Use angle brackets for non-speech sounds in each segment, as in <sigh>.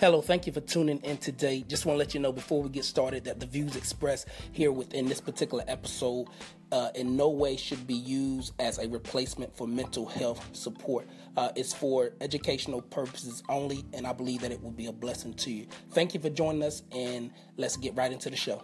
Hello, thank you for tuning in today. Just want to let you know before we get started that the views expressed here within this particular episode uh, in no way should be used as a replacement for mental health support. Uh, it's for educational purposes only, and I believe that it will be a blessing to you. Thank you for joining us, and let's get right into the show.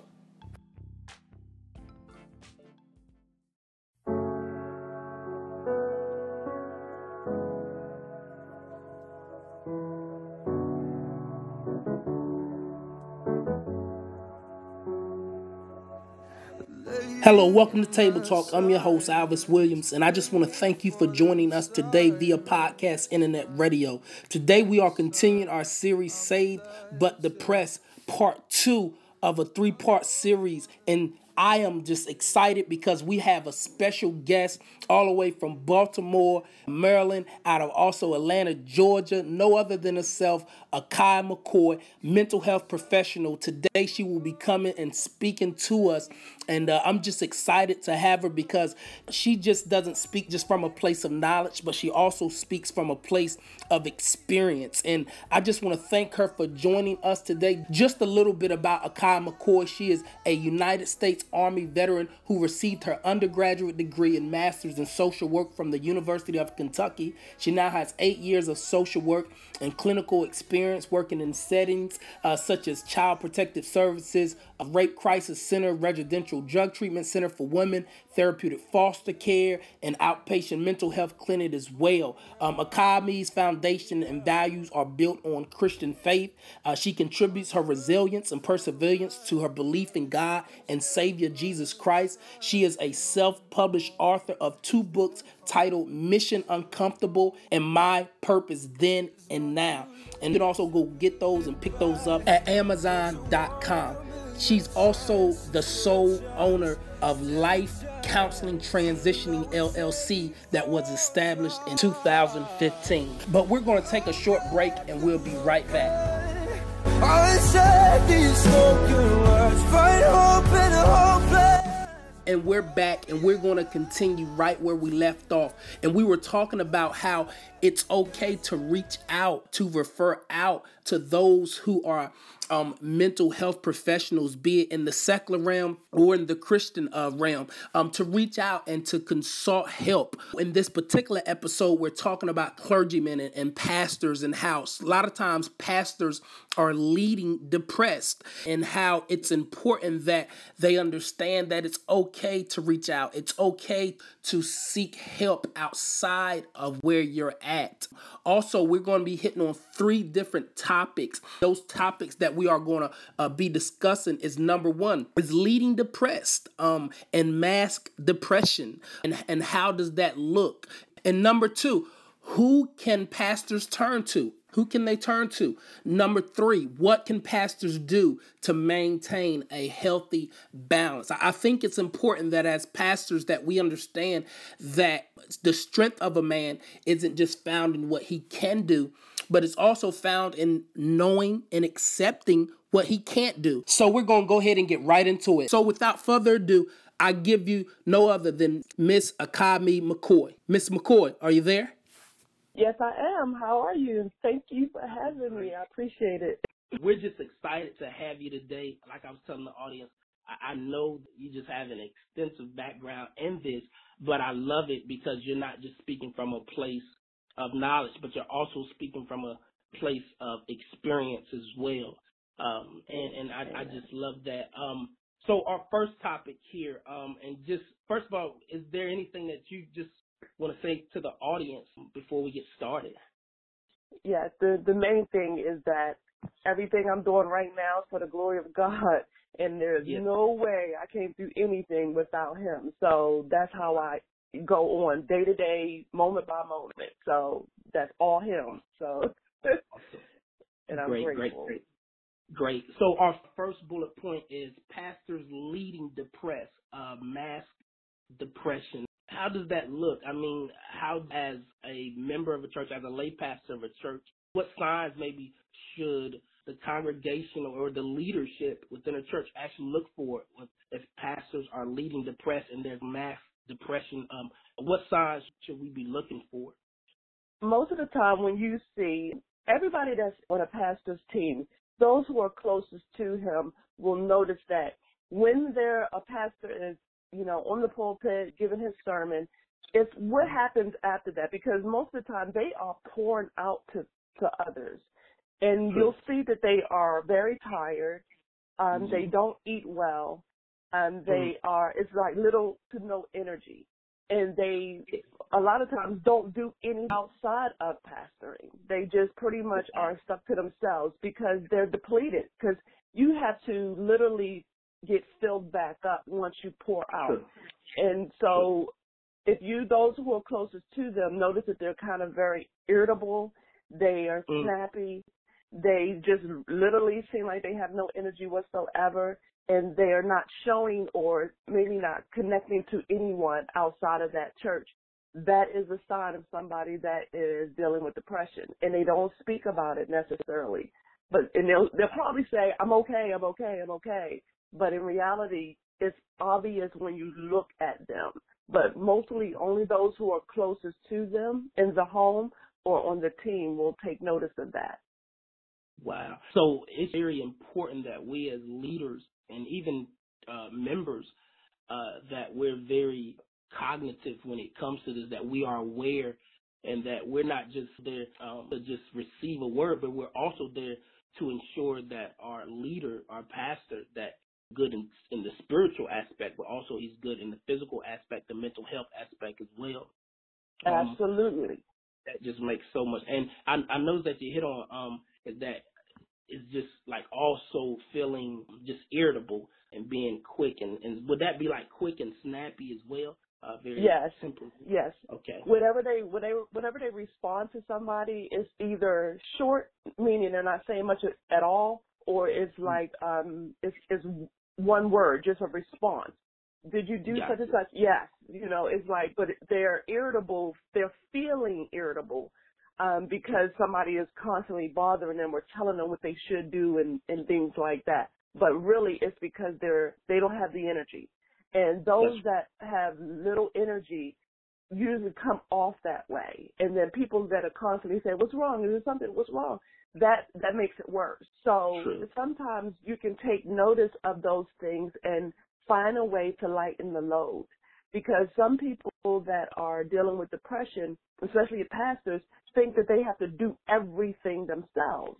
Hello, welcome to Table Talk. I'm your host, Alvis Williams, and I just want to thank you for joining us today via podcast, internet, radio. Today, we are continuing our series, Saved But Depressed, part two of a three part series. And I am just excited because we have a special guest all the way from Baltimore, Maryland, out of also Atlanta, Georgia, no other than herself, Akai McCoy, mental health professional. Today she will be coming and speaking to us. And uh, I'm just excited to have her because she just doesn't speak just from a place of knowledge, but she also speaks from a place of experience. And I just want to thank her for joining us today. Just a little bit about Akai McCoy. She is a United States Army veteran who received her undergraduate degree and master's in social work from the University of Kentucky. She now has eight years of social work and clinical experience working in settings uh, such as Child Protective Services, a Rape Crisis Center, Residential Drug Treatment Center for Women, Therapeutic Foster Care, and Outpatient Mental Health Clinic as well. Um, Academy's foundation and values are built on Christian faith. Uh, she contributes her resilience and perseverance to her belief in God and Savior Jesus Christ. She is a self published author of two books titled Mission Uncomfortable and My Purpose Then and Now. And you can also go get those and pick those up at Amazon.com. She's also the sole owner of Life Counseling Transitioning LLC that was established in 2015. But we're going to take a short break and we'll be right back. And we're back and we're going to continue right where we left off. And we were talking about how it's okay to reach out, to refer out to those who are um, mental health professionals, be it in the secular realm or in the Christian uh, realm, um, to reach out and to consult help. In this particular episode, we're talking about clergymen and, and pastors and how a lot of times pastors are leading depressed and how it's important that they understand that it's okay to reach out. It's okay to seek help outside of where you're at. Also, we're going to be hitting on three different topics. Those topics that we are going to uh, be discussing is number one is leading depressed um, and mask depression and, and how does that look? And number two, who can pastors turn to? Who can they turn to? Number three, what can pastors do to maintain a healthy balance? I think it's important that as pastors that we understand that the strength of a man isn't just found in what he can do, but it's also found in knowing and accepting what he can't do. So we're going to go ahead and get right into it. So without further ado, I give you no other than Miss Akiami McCoy. Miss McCoy, are you there? Yes, I am. How are you? Thank you for having me. I appreciate it. We're just excited to have you today. Like I was telling the audience, I, I know you just have an extensive background in this, but I love it because you're not just speaking from a place of knowledge, but you're also speaking from a place of experience as well. Um, and and I, I just love that. Um, so our first topic here, um, and just first of all, is there anything that you just want to say to the audience before we get started? Yeah, the the main thing is that everything I'm doing right now is for the glory of God, and there's yes. no way I can't do anything without Him. So that's how I go on day to day, moment by moment. So that's all Him. So, <laughs> and I'm great, grateful. Great, great. Great. So our first bullet point is pastors leading depressed, uh, mass depression how does that look? I mean, how, as a member of a church, as a lay pastor of a church, what signs maybe should the congregation or the leadership within a church actually look for if pastors are leading depressed and there's mass depression? Um, what signs should we be looking for? Most of the time, when you see everybody that's on a pastor's team, those who are closest to him will notice that when they're a pastor is, you know, on the pulpit giving his sermon, it's what happens after that because most of the time they are pouring out to, to others. And you'll see that they are very tired. Um, mm-hmm. they don't eat well. Um, they mm-hmm. are, it's like little to no energy. And they, a lot of times don't do any outside of pastoring. They just pretty much are stuck to themselves because they're depleted. Because you have to literally get filled back up once you pour out. And so if you, those who are closest to them, notice that they're kind of very irritable, they are mm. snappy, they just literally seem like they have no energy whatsoever, and they are not showing or maybe not connecting to anyone outside of that church. That is a sign of somebody that is dealing with depression, and they don't speak about it necessarily. But and they'll they'll probably say, "I'm okay, I'm okay, I'm okay," but in reality, it's obvious when you look at them. But mostly, only those who are closest to them in the home or on the team will take notice of that. Wow. So it's very important that we as leaders and even uh, members uh, that we're very cognitive when it comes to this, that we are aware and that we're not just there um, to just receive a word, but we're also there to ensure that our leader, our pastor, that good in, in the spiritual aspect, but also he's good in the physical aspect, the mental health aspect as well. Um, Absolutely. That just makes so much. And I, I know that you hit on um, is that is just like also feeling just irritable and being quick and, and would that be like quick and snappy as well? Uh, very yes. simple. Yes. Okay. Whatever they whatever whatever they respond to somebody is either short, meaning they're not saying much at all, or it's mm-hmm. like um it's it's one word, just a response. Did you do yeah. such and such? Yes. You know, it's like, but they're irritable. They're feeling irritable um, because somebody is constantly bothering them or telling them what they should do and, and things like that. But really, it's because they're they don't have the energy, and those that have little energy usually come off that way. And then people that are constantly saying, "What's wrong? Is there something? What's wrong?" That that makes it worse. So True. sometimes you can take notice of those things and find a way to lighten the load because some people that are dealing with depression, especially pastors, think that they have to do everything themselves.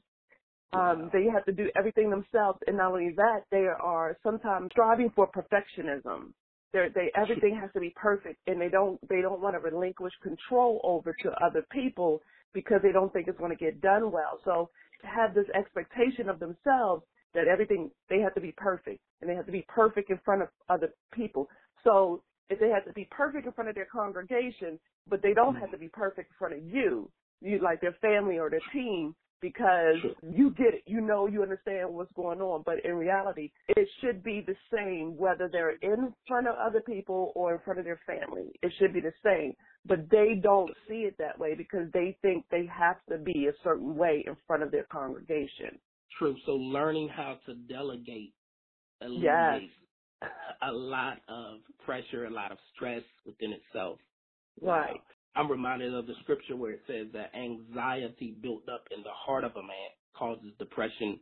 Um, they have to do everything themselves, and not only that, they are sometimes striving for perfectionism. They're, they <laughs> everything has to be perfect, and they don't they don't want to relinquish control over to other people because they don't think it's going to get done well. So to have this expectation of themselves that everything they have to be perfect, and they have to be perfect in front of other people. So if they have to be perfect in front of their congregation, but they don't have to mm-hmm. be perfect in front of you, you like their family or their team, because sure. you get it, you know, you understand what's going on. But in reality, it should be the same whether they're in front of other people or in front of their family. It should be the same. But they don't see it that way because they think they have to be a certain way in front of their congregation. True. So learning how to delegate eliminates yes. A lot of pressure, a lot of stress within itself. Right. I'm reminded of the scripture where it says that anxiety built up in the heart of a man causes depression.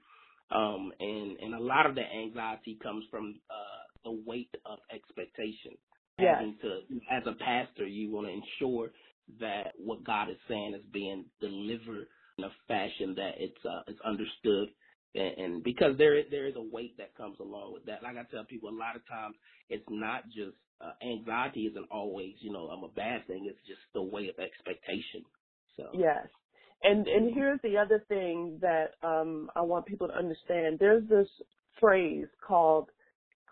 Um, and, and a lot of the anxiety comes from, uh, the weight of expectation. Yes. To, as a pastor, you want to ensure that what God is saying is being delivered in a fashion that it's, uh, it's understood and, and because there there is a weight that comes along with that. Like I tell people, a lot of times it's not just uh, anxiety isn't always you know um, a bad thing. It's just the way of expectation. So yes, and and here's the other thing that um, I want people to understand. There's this phrase called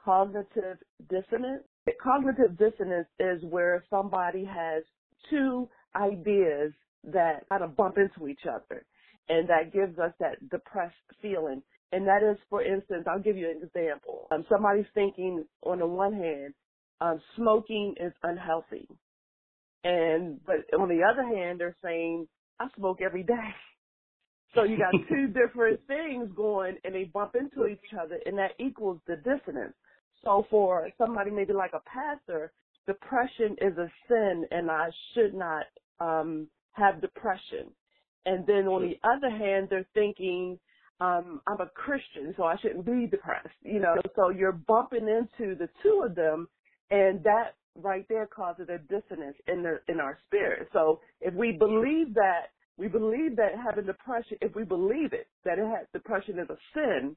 cognitive dissonance. Cognitive dissonance is where somebody has two ideas that kind of bump into each other and that gives us that depressed feeling. And that is, for instance, I'll give you an example. Um, somebody's thinking, on the one hand, um, smoking is unhealthy, and but on the other hand, they're saying I smoke every day. <laughs> So you got two <laughs> different things going, and they bump into each other, and that equals the dissonance. So for somebody maybe like a pastor, depression is a sin, and I should not um, have depression And then on the other hand, they're thinking, um, I'm a Christian, so I shouldn't be depressed. You know, so you're bumping into the two of them, and that right there causes a dissonance in their in our spirit. So if we believe that we believe that having depression, if we believe it, that it has depression is a sin,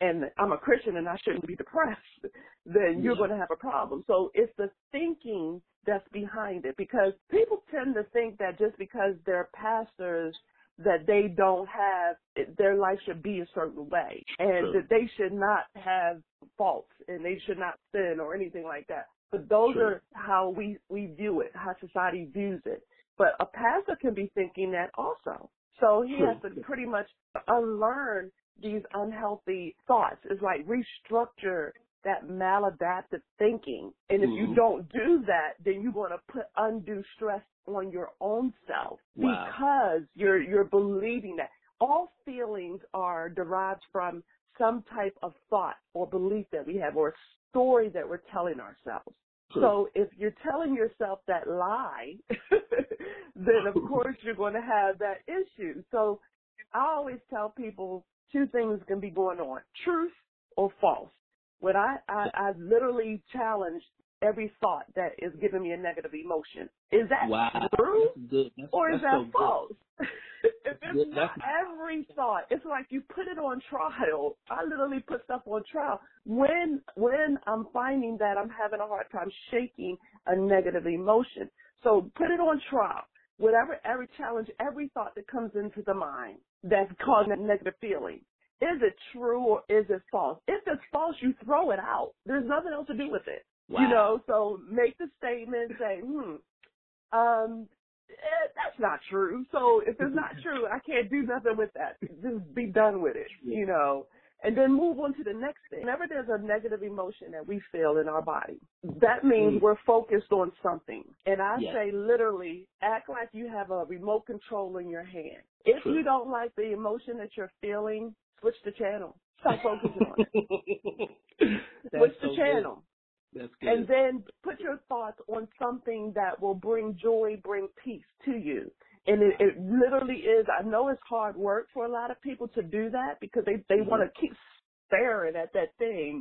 and I'm a Christian and I shouldn't be depressed, <laughs> then you're going to have a problem. So it's the thinking that's behind it because people tend to think that just because they're pastors that they don't have their life should be a certain way and True. that they should not have faults and they should not sin or anything like that. But those True. are how we we view it, how society views it. But a pastor can be thinking that also. So he True. has to pretty much unlearn these unhealthy thoughts. It's like restructure that maladaptive thinking. And if mm-hmm. you don't do that, then you're going to put undue stress on your own self wow. because you're you're believing that all feelings are derived from some type of thought or belief that we have or a story that we're telling ourselves. So if you're telling yourself that lie, <laughs> then of <laughs> course you're going to have that issue. So I always tell people two things can be going on: truth or false. When I I, I literally challenge every thought that is giving me a negative emotion. Is that wow. true? That's or is that so false? <laughs> if it's not every thought, it's like you put it on trial. I literally put stuff on trial. When when I'm finding that I'm having a hard time shaking a negative emotion. So put it on trial. Whatever every challenge, every thought that comes into the mind that's causing a negative feeling. Is it true or is it false? If it's false, you throw it out. There's nothing else to do with it. Wow. You know, so make the statement, say, hmm, um, eh, that's not true. So if it's not true, I can't do nothing with that. Just be done with it, <laughs> you know. And then move on to the next thing. Whenever there's a negative emotion that we feel in our body, that means mm. we're focused on something. And I yes. say literally, act like you have a remote control in your hand. If True. you don't like the emotion that you're feeling, switch the channel. Stop focusing on it. <laughs> switch the so channel. Good. And then put your thoughts on something that will bring joy, bring peace to you. And it, it literally is, I know it's hard work for a lot of people to do that because they, they mm-hmm. want to keep staring at that thing,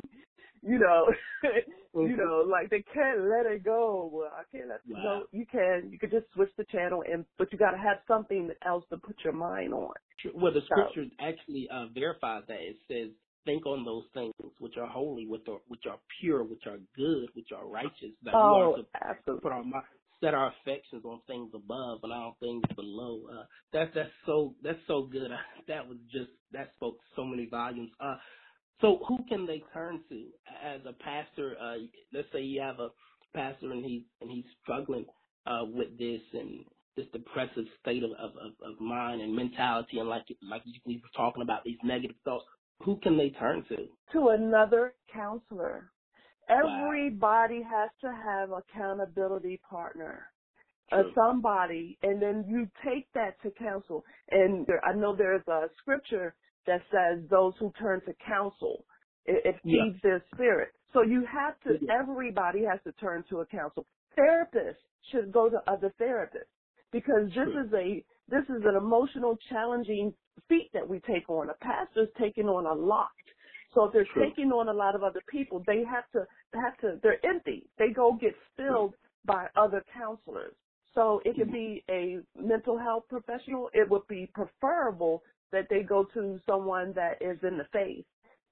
you know, <laughs> mm-hmm. you know, like they can't let it go. Well, I can't let wow. go. You can, you can just switch the channel and, but you got to have something else to put your mind on. Well, the scripture so, actually uh, verifies that. It says, think on those things which are holy, which are which are pure, which are good, which are righteous. That oh, we are to absolutely. put our set our affections on things above and on things below. Uh, that's that's so that's so good. That was just that spoke so many volumes. Uh, so who can they turn to as a pastor? Uh, let's say you have a pastor and he's and he's struggling uh, with this and this depressive state of, of, of mind and mentality and like like we were talking about these negative thoughts who can they turn to? To another counselor. Everybody wow. has to have accountability partner. Uh, somebody, and then you take that to counsel. And there, I know there's a scripture that says those who turn to counsel, it, it feeds yeah. their spirit. So you have to, yeah. everybody has to turn to a counsel. Therapists should go to other therapists because this True. is a, this is an emotional challenging feat that we take on. A pastor's taking on a lot. So if they're True. taking on a lot of other people, they have to have to they're empty. They go get filled by other counselors. So it could be a mental health professional. It would be preferable that they go to someone that is in the faith.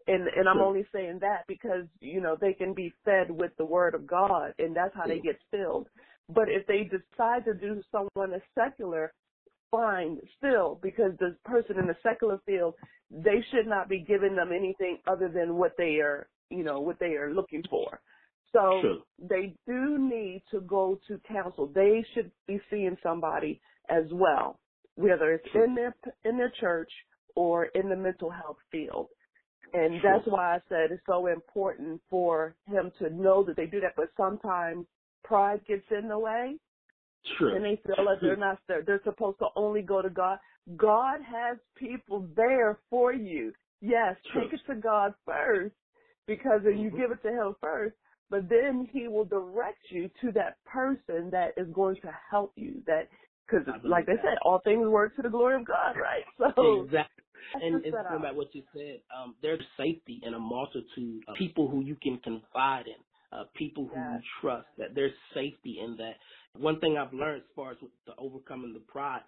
And and I'm only saying that because, you know, they can be fed with the word of God and that's how they get filled. But if they decide to do someone as secular, fine still because the person in the secular field, they should not be giving them anything other than what they are, you know, what they are looking for. So True. they do need to go to counsel. They should be seeing somebody as well, whether it's True. in their in their church or in the mental health field. And True. that's why I said it's so important for him to know that they do that. But sometimes pride gets in the way True. And they feel like they're not there. They're supposed to only go to God. God has people there for you. Yes, True. take it to God first because mm-hmm. you give it to Him first, but then He will direct you to that person that is going to help you, that because, like they said, all things work to the glory of God, right? <laughs> So exactly. And it's about what you said. Um, there's safety in a multitude of people who you can confide in, uh, people who yes. you trust. That there's safety in that. One thing I've learned as far as the overcoming the pride,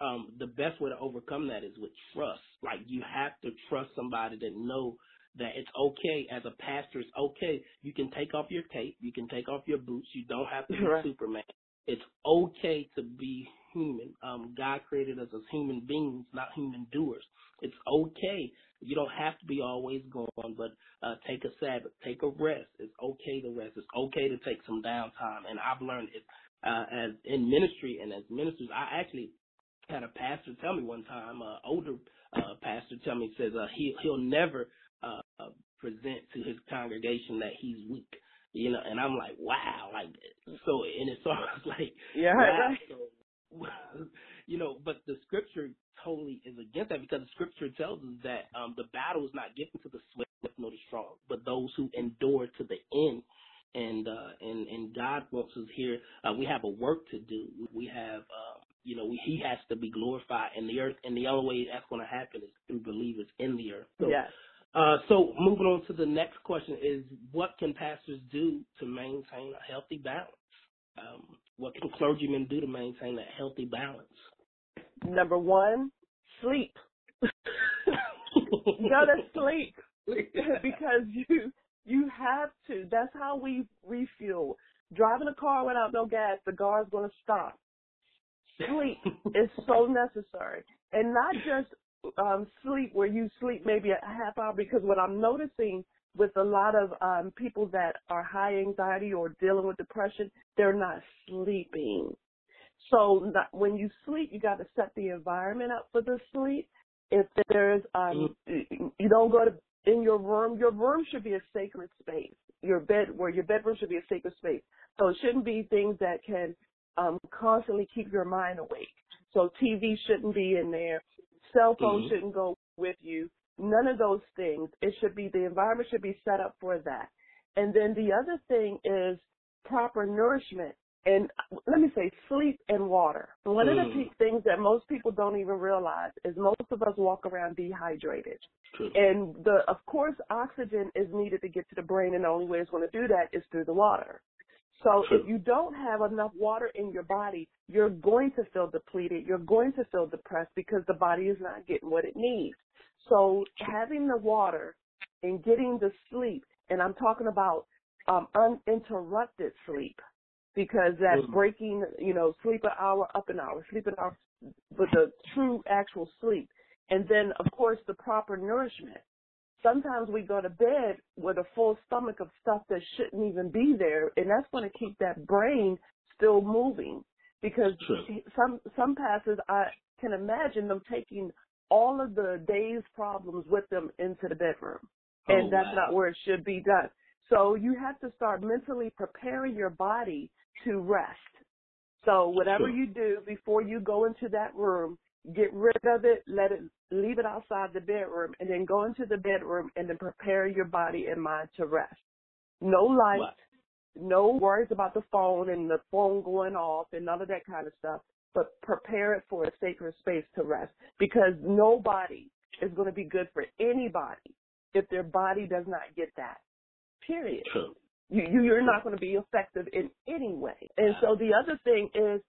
um, the best way to overcome that is with trust. Like you have to trust somebody that know that it's okay as a pastor. It's okay. You can take off your cape. You can take off your boots. You don't have to be right. Superman. It's okay to be human. Um, God created us as human beings, not human doers. It's okay. You don't have to be always gone, but uh, take a Sabbath, take a rest. It's okay to rest. It's okay to take some downtime. And I've learned it uh, as in ministry and as ministers. I actually had a pastor tell me one time, uh, older uh, pastor tell me says uh, he he'll never uh, uh, present to his congregation that he's weak. You know, and I'm like, wow, like so, and it's <laughs> almost like, yeah, wow, so, <laughs> you know, but the scripture totally is against that because the scripture tells us that um the battle is not given to the swift nor the strong, but those who endure to the end. And uh and and God wants us here. Uh, we have a work to do. We have uh, you know, we, he has to be glorified in the earth, and the only way that's going to happen is through believers in the earth. So, yes. Uh, so moving on to the next question is, what can pastors do to maintain a healthy balance? Um, what can clergymen do to maintain that healthy balance? Number one, sleep. <laughs> you gotta sleep because you you have to. That's how we refuel. Driving a car without no gas, the car's gonna stop. Sleep <laughs> is so necessary, and not just um, sleep where you sleep maybe a half hour. Because what I'm noticing with a lot of um, people that are high anxiety or dealing with depression, they're not sleeping. So not, when you sleep, you got to set the environment up for the sleep. If there's, um, mm-hmm. you don't go to in your room. Your room should be a sacred space. Your bed, where your bedroom should be a sacred space. So it shouldn't be things that can um, constantly keep your mind awake. So TV shouldn't be in there. Cell phone mm-hmm. shouldn't go with you. None of those things. It should be the environment should be set up for that. And then the other thing is proper nourishment and let me say sleep and water. One mm. of the mm. things that most people don't even realize is most of us walk around dehydrated. True. And the of course oxygen is needed to get to the brain and the only way it's going to do that is through the water. So True. if you don't have enough water in your body, you're going to feel depleted. You're going to feel depressed because the body is not getting what it needs. So having the water and getting the sleep, and I'm talking about um, uninterrupted sleep because that mm-hmm. breaking, you know, sleep an hour, up an hour, sleep an hour, but the true actual sleep. And then, of course, the proper nourishment. Sometimes we go to bed with a full stomach of stuff that shouldn't even be there, and that's going to keep that brain still moving. Because some some pastors, I can imagine them taking all of the day's problems with them into the bedroom, and oh, that's wow. not where it should be done. So you have to start mentally preparing your body to rest. So whatever you do before you go into that room, get rid of it, let it, leave it outside the bedroom, and then go into the bedroom and then prepare your body and mind to rest. No light, what? no worries about the phone and the phone going off and none of that kind of stuff, but prepare it for a sacred space to rest because nobody is going to be good for anybody if their body does not get that. Period. True. You, you are not going to be effective in any way. And so the other thing is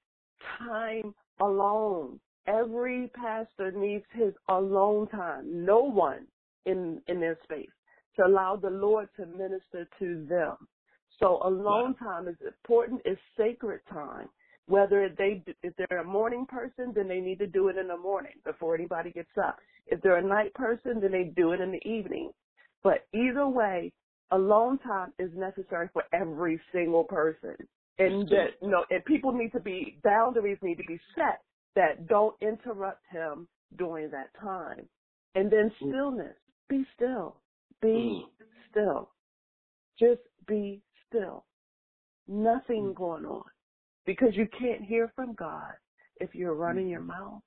time alone. Every pastor needs his alone time. No one in in their space to allow the Lord to minister to them. So alone wow. time is important. It's sacred time. Whether they if they're a morning person, then they need to do it in the morning before anybody gets up. If they're a night person, then they do it in the evening. But either way, alone time is necessary for every single person. And that, you know, and people need to be, boundaries need to be set that don't interrupt him during that time. And then mm. stillness. Be still. Be mm. still. Just be still. Nothing mm. going on. Because you can't hear from God if you're running your mouth.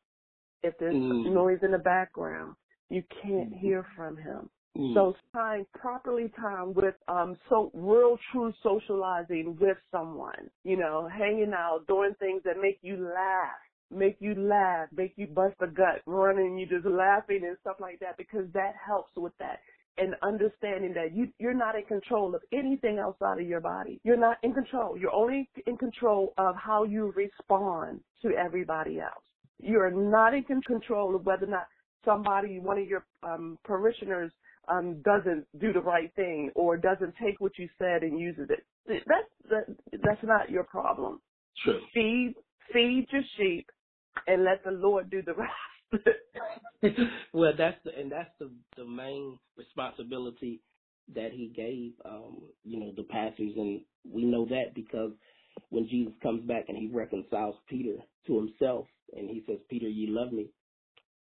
If there's noise in the background, you can't hear from him. Mm. So time properly time with um so real true socializing with someone, you know, hanging out, doing things that make you laugh. make you laugh, make you bust a gut, running, you just laughing and stuff like that, because that helps with that. And understanding that you, you're not in control of anything outside of your body. You're not in control. You're only in control of how you respond to everybody else. You're not in control of whether or not somebody, one of your um, parishioners, um, doesn't do the right thing or doesn't take what you said and uses it. That's that, that's not your problem. True. Feed feed your sheep and let the Lord do the <laughs> rest. <laughs> well, that's the and that's the the main responsibility that he gave, um, you know, the pastors, and we know that because when Jesus comes back and he reconciles Peter to himself, and he says, "Peter, you love me,"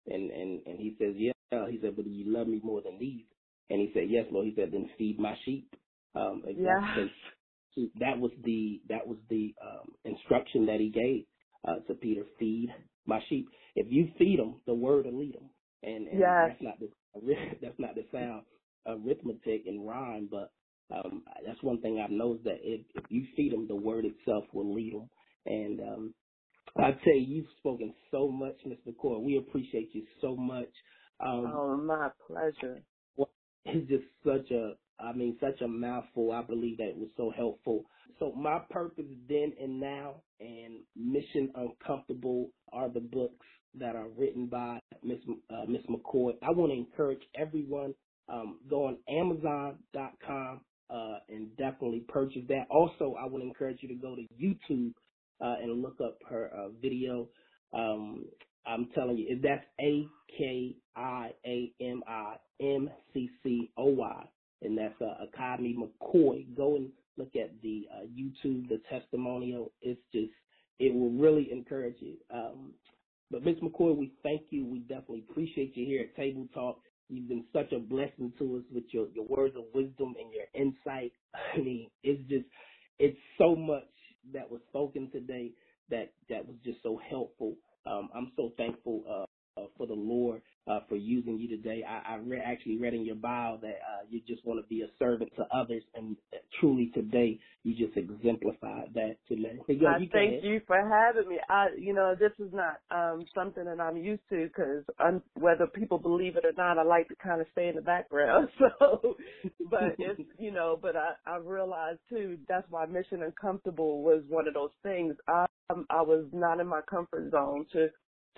and and and he says, "Yeah," he said, "But you love me more than these," and he said, "Yes, Lord." He said, "Then feed my sheep." Um, yeah. That was the that was the um, instruction that he gave uh, to Peter, feed my sheep. If you feed them, the word will lead them. And, and yes. that's not the <laughs> that's not the sound arithmetic and rhyme, but um, that's one thing I've noticed that if, if you feed them, the word itself will lead them. And um, I tell you, you've spoken so much, Mr. Core. We appreciate you so much. Um, oh, my pleasure. It's just such a I mean, such a mouthful. I believe that it was so helpful. So my purpose then and now and Mission Uncomfortable are the books that are written by Miss uh, Miss McCoy. I want to encourage everyone um, go on Amazon.com uh, and definitely purchase that. Also, I would encourage you to go to YouTube uh, and look up her uh, video. Um, I'm telling you, if that's A K I A M I M C C O Y and that's uh, Akiami McCoy. Go and look at the uh, YouTube, the testimonial. It's just, it will really encourage you. Um, but Ms. McCoy, we thank you. We definitely appreciate you here at Table Talk. You've been such a blessing to us with your, your words of wisdom and your insight. <laughs> I mean, it's just, it's so much that was spoken today that, that was just so helpful. Um, I'm so thankful uh, for the Lord uh, for using you today. I, I re- actually read in your bio that uh, you just want to be a servant to others, and truly today you just exemplified that today. So, I you thank you for having me. I, you know, this is not um, something that I'm used to because whether people believe it or not, I like to kind of stay in the background. <laughs> So, but it's <laughs> you know, but I I realized too that's why Mission Uncomfortable was one of those things. I um, I was not in my comfort zone to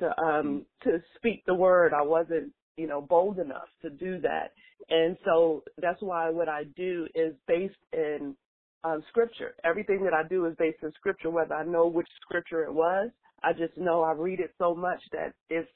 to um to speak the word. I wasn't, you know, bold enough to do that. And so that's why what I do is based in um scripture. Everything that I do is based in scripture, whether I know which scripture it was. I just know I read it so much that it's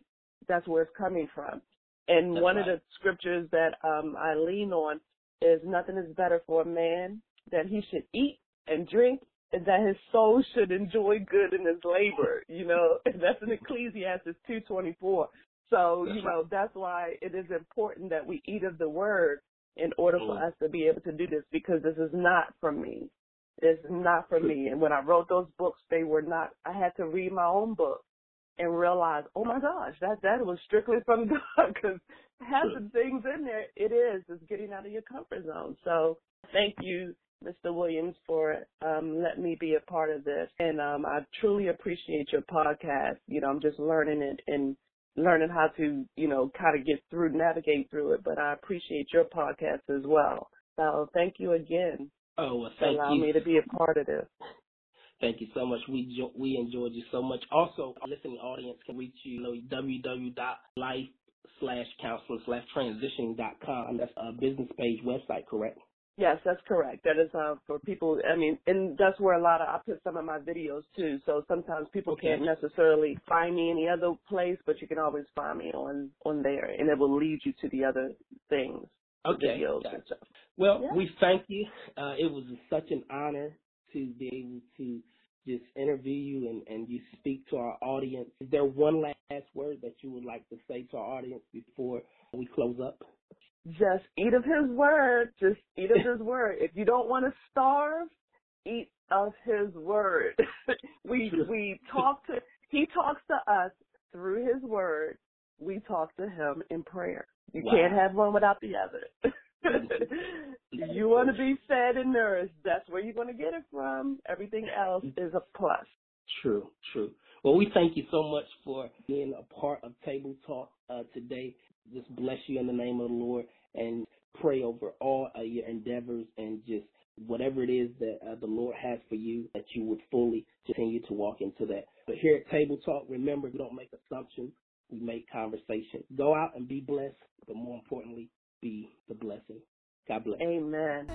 that's where it's coming from. And that's one right. of the scriptures that um I lean on is nothing is better for a man that he should eat and drink that his soul should enjoy good in his labor, you know, and <laughs> that's in Ecclesiastes 2.24. So, you know, that's why it is important that we eat of the word in order for mm. us to be able to do this because this is not from me. It's not from me. And when I wrote those books, they were not, I had to read my own book and realize, oh my gosh, that, that was strictly from <laughs> God because half the things in there, it is, It's getting out of your comfort zone. So thank you Mr. Williams, for um, letting me be a part of this. And um, I truly appreciate your podcast. You know, I'm just learning it and learning how to, you know, kind of get through, navigate through it. But I appreciate your podcast as well. So thank you again. Oh, well, thank you. allow you. me to be a part of this. Thank you so much. We jo- we enjoyed you so much. Also, our listening audience can reach you, you know, www.life slash counseling slash transitioning dot com. That's a business page website, correct? Yes, that's correct. That is uh, for people. I mean, and that's where a lot of I put some of my videos too. So sometimes people okay. can't necessarily find me any other place, but you can always find me on on there, and it will lead you to the other things. Okay. Videos gotcha. and stuff. Well, yeah. we thank you. Uh, it was such an honor to be able to just interview you and, and you speak to our audience. Is there one last word that you would like to say to our audience before we close up? Just eat of his word. Just eat of <laughs> his word. If you don't want to starve, eat of his word. <laughs> we we <laughs> talk to he talks to us through his word. We talk to him in prayer. You wow. can't have one without the other. Mm-hmm. Mm-hmm. you want to be fed and nourished. That's where you're going to get it from. Everything else mm-hmm. is a plus. True, true. Well, we thank you so much for being a part of Table Talk uh, today. Just bless you in the name of the Lord and pray over all uh, your endeavors and just whatever it is that uh, the Lord has for you, that you would fully continue to walk into that. But here at Table Talk, remember, we don't make assumptions, we make conversation. Go out and be blessed, but more importantly, be the blessing. God bless. Amen.